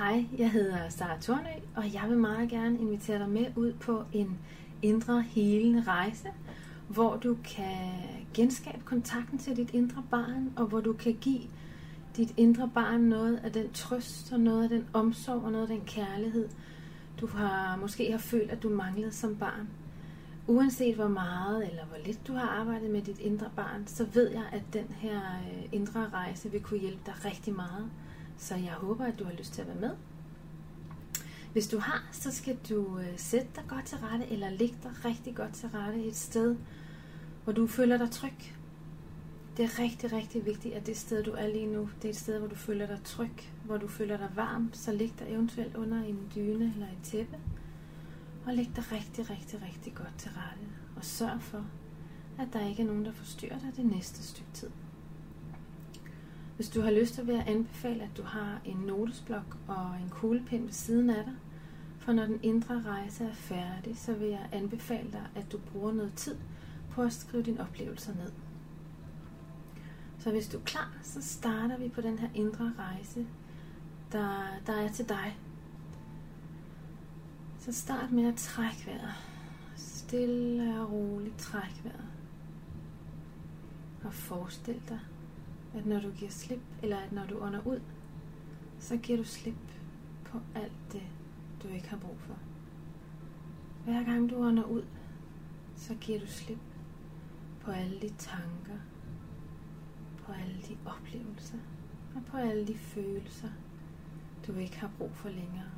Hej, jeg hedder Sara Tornø, og jeg vil meget gerne invitere dig med ud på en indre helende rejse, hvor du kan genskabe kontakten til dit indre barn, og hvor du kan give dit indre barn noget af den trøst, og noget af den omsorg, og noget af den kærlighed, du har måske har følt, at du manglede som barn. Uanset hvor meget eller hvor lidt du har arbejdet med dit indre barn, så ved jeg, at den her øh, indre rejse vil kunne hjælpe dig rigtig meget. Så jeg håber, at du har lyst til at være med. Hvis du har, så skal du øh, sætte dig godt til rette, eller ligge dig rigtig godt til rette et sted, hvor du føler dig tryg. Det er rigtig, rigtig vigtigt, at det sted, du er lige nu, det er et sted, hvor du føler dig tryg, hvor du føler dig varm, så lig dig eventuelt under en dyne eller et tæppe, og læg dig rigtig, rigtig, rigtig godt til rette, og sørg for, at der ikke er nogen, der forstyrrer dig det næste stykke tid. Hvis du har lyst, til vil jeg anbefale, at du har en notesblok og en kuglepind ved siden af dig. For når den indre rejse er færdig, så vil jeg anbefale dig, at du bruger noget tid på at skrive dine oplevelser ned. Så hvis du er klar, så starter vi på den her indre rejse, der, der er til dig. Så start med at trække vejret. Stille og roligt træk vejret. Og forestil dig, at når du giver slip, eller at når du ånder ud, så giver du slip på alt det, du ikke har brug for. Hver gang du ånder ud, så giver du slip på alle de tanker, på alle de oplevelser og på alle de følelser, du ikke har brug for længere.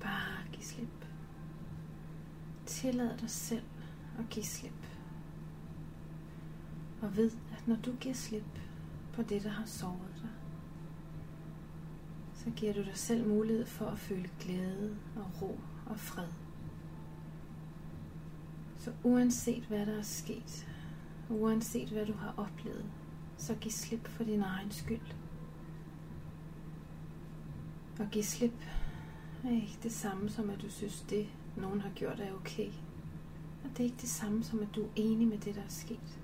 Bare giv slip. Tillad dig selv at give slip. Og ved, når du giver slip på det, der har såret dig, så giver du dig selv mulighed for at føle glæde og ro og fred. Så uanset hvad der er sket, uanset hvad du har oplevet, så giv slip for din egen skyld. Og giv slip er ikke det samme som, at du synes, det nogen har gjort er okay. Og det er ikke det samme som, at du er enig med det, der er sket.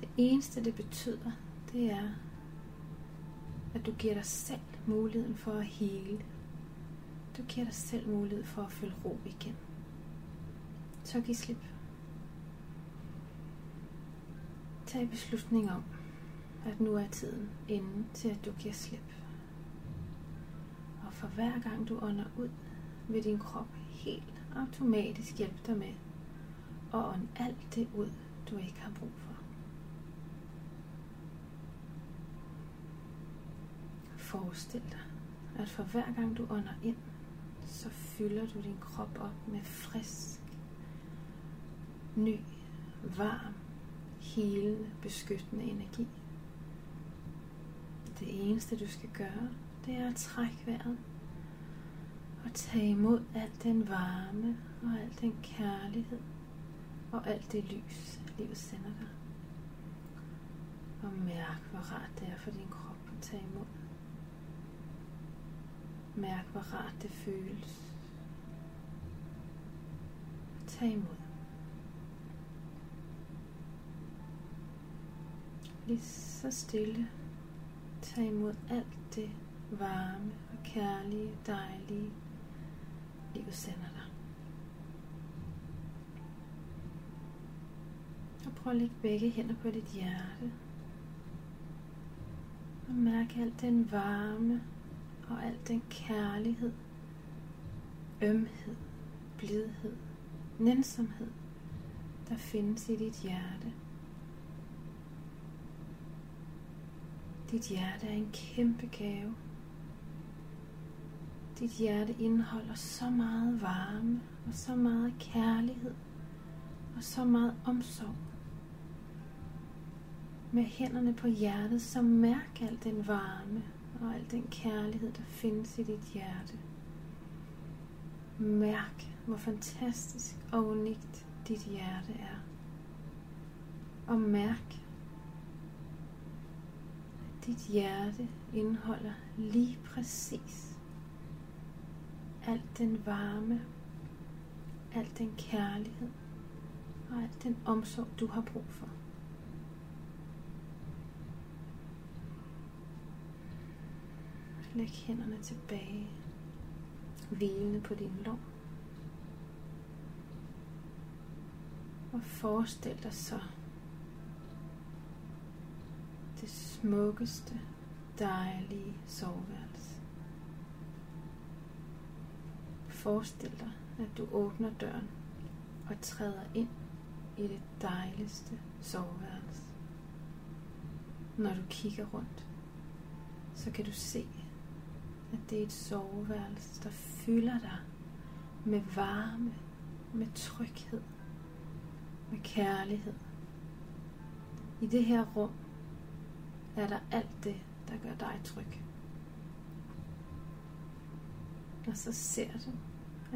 Det eneste, det betyder, det er, at du giver dig selv muligheden for at hele. Du giver dig selv mulighed for at føle ro igen. Så giv slip. Tag beslutning om, at nu er tiden inde til, at du giver slip. Og for hver gang du ånder ud, vil din krop helt automatisk hjælpe dig med at ånde alt det ud, du ikke har brug for. Forestil dig, at for hver gang du ånder ind, så fylder du din krop op med frisk, ny, varm, helende, beskyttende energi. Det eneste du skal gøre, det er at trække vejret og tage imod al den varme og al den kærlighed og alt det lys, livet sender dig. Og mærk, hvor rart det er for din krop at tage imod. Mærk, hvor rart det føles. Tag imod. Lige så stille. Tag imod alt det varme og kærlige, dejlige, livet sender dig. Og prøv at lægge begge hænder på dit hjerte. Og mærk alt den varme og al den kærlighed, ømhed, blidhed, nænsomhed, der findes i dit hjerte. Dit hjerte er en kæmpe gave. Dit hjerte indeholder så meget varme og så meget kærlighed og så meget omsorg. Med hænderne på hjertet, så mærk al den varme og al den kærlighed, der findes i dit hjerte. Mærk, hvor fantastisk og unikt dit hjerte er. Og mærk, at dit hjerte indeholder lige præcis al den varme, al den kærlighed og al den omsorg, du har brug for. Læg hænderne tilbage, hvilende på din lår. Og forestil dig så det smukkeste, dejlige soveværelse. Forestil dig, at du åbner døren og træder ind i det dejligste soveværelse. Når du kigger rundt, så kan du se, at det er et soveværelse, der fylder dig med varme, med tryghed, med kærlighed. I det her rum er der alt det, der gør dig tryg. Og så ser du,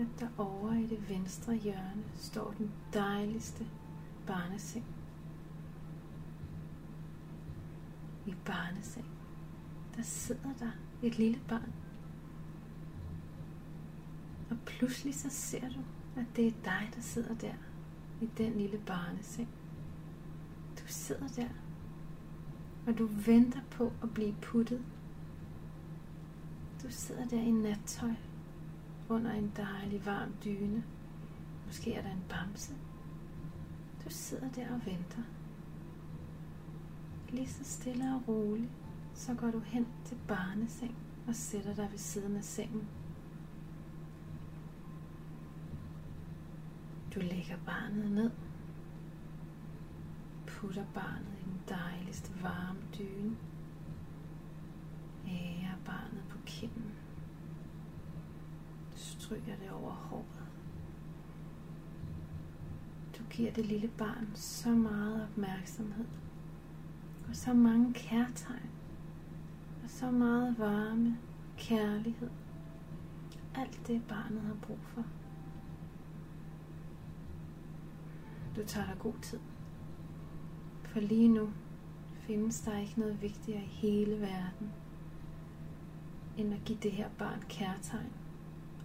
at der over i det venstre hjørne står den dejligste barneseng. I barneseng, der sidder der et lille barn. Og pludselig så ser du, at det er dig, der sidder der i den lille barneseng. Du sidder der, og du venter på at blive puttet. Du sidder der i nattøj under en dejlig varm dyne. Måske er der en bamse. Du sidder der og venter. Lige så stille og roligt, så går du hen til barnesengen og sætter dig ved siden af sengen. Du lægger barnet ned, putter barnet i den dejligste varme dyne, ærer barnet på kinden, stryger det over håret. Du giver det lille barn så meget opmærksomhed, og så mange kærtegn, og så meget varme, kærlighed. Alt det barnet har brug for. Du tager dig god tid. For lige nu findes der ikke noget vigtigere i hele verden, end at give det her barn kærtegn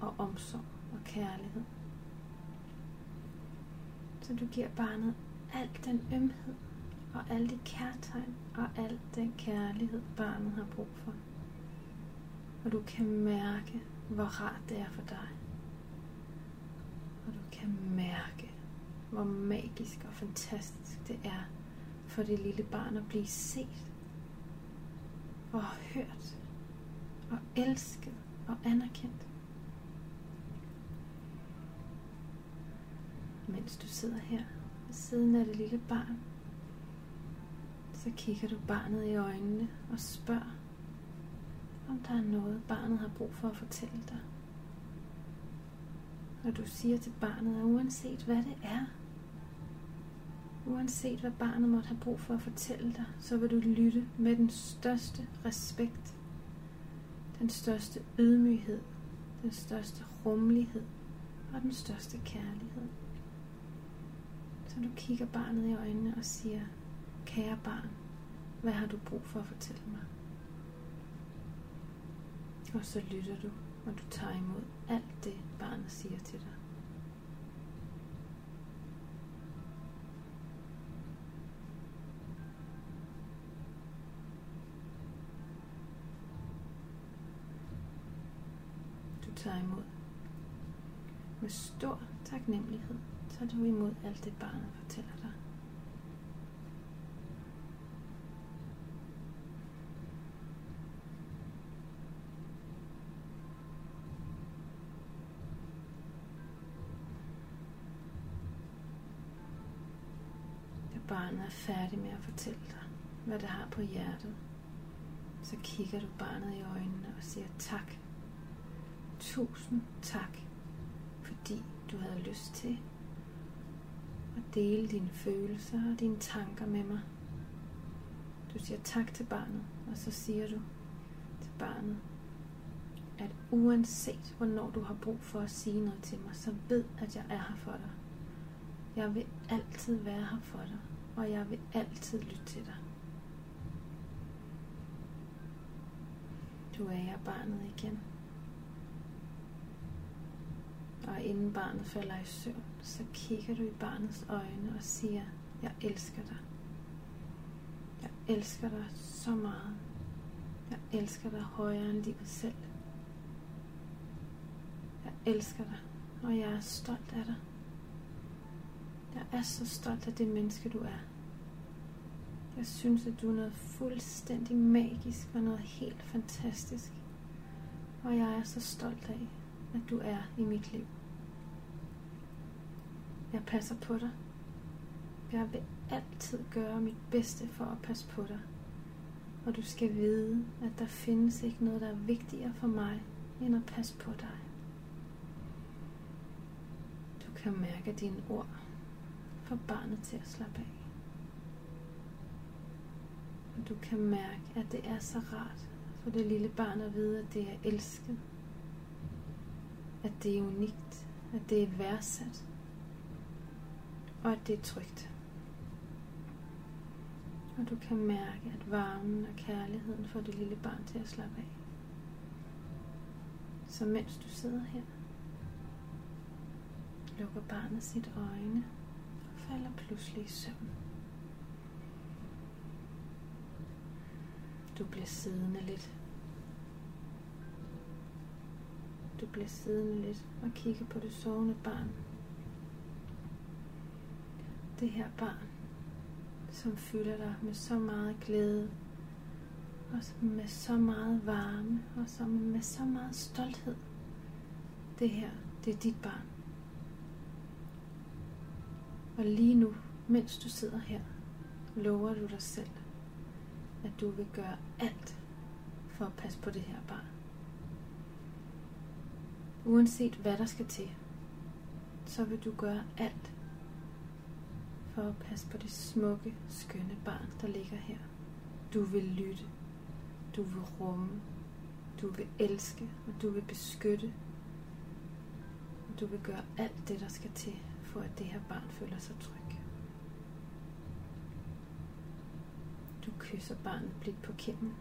og omsorg og kærlighed. Så du giver barnet al den ømhed og alle de kærtegn og al den kærlighed, barnet har brug for. Og du kan mærke, hvor rart det er for dig. Og du kan mærke, hvor magisk og fantastisk det er for det lille barn at blive set og hørt og elsket og anerkendt. Mens du sidder her ved siden af det lille barn, så kigger du barnet i øjnene og spørger, om der er noget, barnet har brug for at fortælle dig. Og du siger til barnet, at uanset hvad det er, Uanset hvad barnet måtte have brug for at fortælle dig, så vil du lytte med den største respekt, den største ydmyghed, den største rummelighed og den største kærlighed. Så du kigger barnet i øjnene og siger, kære barn, hvad har du brug for at fortælle mig? Og så lytter du, og du tager imod alt det, barnet siger til dig. Tager imod. Med stor taknemmelighed tager du imod alt det barnet fortæller dig. Barnet er færdig med at fortælle dig, hvad det har på hjertet, så kigger du barnet i øjnene og siger tak Tusind tak, fordi du havde lyst til at dele dine følelser og dine tanker med mig. Du siger tak til barnet, og så siger du til barnet, at uanset hvornår du har brug for at sige noget til mig, så ved at jeg er her for dig. Jeg vil altid være her for dig, og jeg vil altid lytte til dig. Du er jeg barnet igen. Og inden barnet falder i søvn, så kigger du i barnets øjne og siger, jeg elsker dig. Jeg elsker dig så meget. Jeg elsker dig højere end livet selv. Jeg elsker dig, og jeg er stolt af dig. Jeg er så stolt af det menneske, du er. Jeg synes, at du er noget fuldstændig magisk og noget helt fantastisk. Og jeg er så stolt af, at du er i mit liv. Jeg passer på dig. Jeg vil altid gøre mit bedste for at passe på dig. Og du skal vide, at der findes ikke noget, der er vigtigere for mig, end at passe på dig. Du kan mærke dine ord for barnet til at slappe af. Og du kan mærke, at det er så rart for det lille barn at vide, at det er elsket. At det er unikt. At det er værdsat. Og at det er trygt. Og du kan mærke, at varmen og kærligheden får det lille barn til at slappe af. Så mens du sidder her, lukker barnet sit øjne og falder pludselig i søvn. Du bliver siddende lidt. Du bliver siddende lidt og kigger på det sovende barn. Det her barn, som fylder dig med så meget glæde, og med så meget varme, og som med så meget stolthed. Det her, det er dit barn. Og lige nu, mens du sidder her, lover du dig selv, at du vil gøre alt for at passe på det her barn. Uanset hvad der skal til, så vil du gøre alt for at passe på det smukke, skønne barn, der ligger her. Du vil lytte, du vil rumme, du vil elske, og du vil beskytte. Og du vil gøre alt det, der skal til, for at det her barn føler sig tryg. Du kysser barnet blidt på kinden.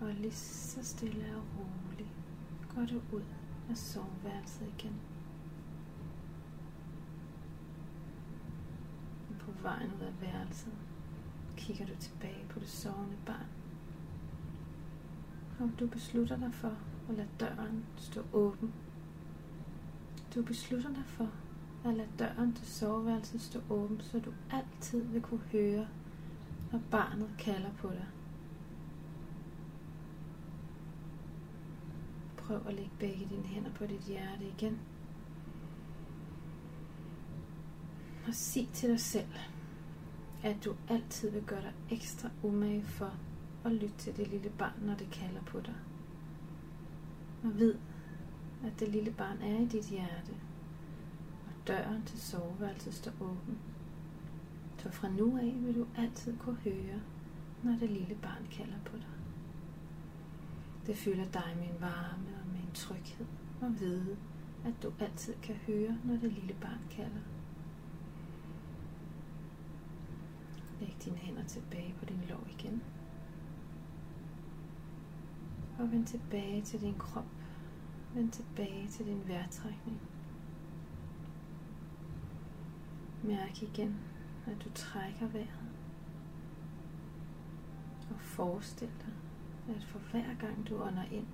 Og lige så stille og roligt går du ud af soveværelset igen. Og på vejen ud af værelset kigger du tilbage på det sovende barn. Og du beslutter dig for at lade døren stå åben. Du beslutter dig for at lade døren til soveværelset stå åben, så du altid vil kunne høre, når barnet kalder på dig. Prøv at lægge begge dine hænder på dit hjerte igen. Og sig til dig selv, at du altid vil gøre dig ekstra umage for at lytte til det lille barn, når det kalder på dig. Og vid, at det lille barn er i dit hjerte, og Døren til soveværelset står åben. Så fra nu af vil du altid kunne høre, når det lille barn kalder på dig. Det fylder dig med en varme og med en tryghed og vide, at du altid kan høre, når det lille barn kalder. Læg dine hænder tilbage på din lår igen. Og vend tilbage til din krop. Vend tilbage til din vejrtrækning. Mærk igen, at du trækker vejret. Og forestil dig, at for hver gang du ånder ind,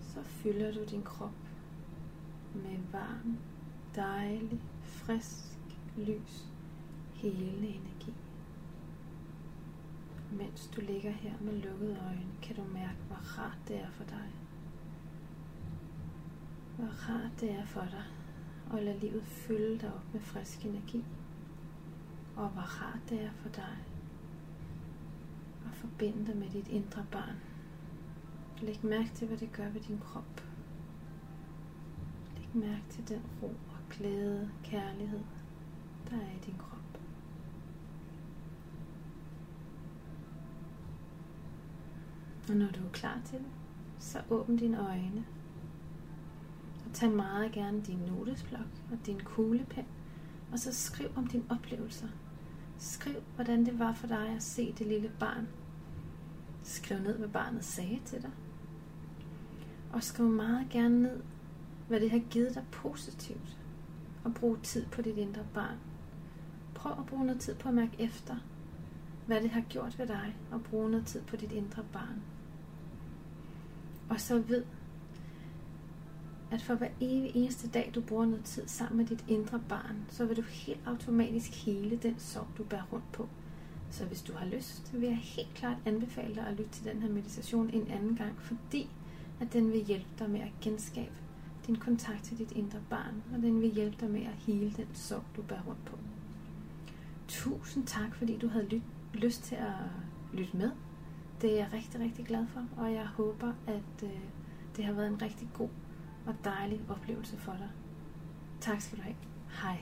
så fylder du din krop med varm, dejlig, frisk, lys, helende energi. Mens du ligger her med lukkede øjne, kan du mærke, hvor rart det er for dig. Hvor rart det er for dig og lade livet fylde dig op med frisk energi. Og hvor rart det er for dig at forbinde dig med dit indre barn. Læg mærke til, hvad det gør ved din krop. Læg mærke til den ro og glæde, kærlighed, der er i din krop. Og når du er klar til det, så åbn dine øjne og tag meget gerne din notesblok og din kuglepen, og så skriv om dine oplevelser. Skriv, hvordan det var for dig at se det lille barn. Skriv ned, hvad barnet sagde til dig. Og skriv meget gerne ned, hvad det har givet dig positivt. Og brug tid på dit indre barn. Prøv at bruge noget tid på at mærke efter. hvad det har gjort ved dig og bruge noget tid på dit indre barn. Og så ved, at for hver evig eneste dag, du bruger noget tid sammen med dit indre barn, så vil du helt automatisk hele den sorg, du bærer rundt på. Så hvis du har lyst, vil jeg helt klart anbefale dig at lytte til den her meditation en anden gang, fordi at den vil hjælpe dig med at genskabe din kontakt til dit indre barn, og den vil hjælpe dig med at hele den sorg, du bærer rundt på. Tusind tak, fordi du havde lyt, lyst til at lytte med. Det er jeg rigtig, rigtig glad for, og jeg håber, at øh, det har været en rigtig god og dejlig oplevelse for dig. Tak skal du have. Hej.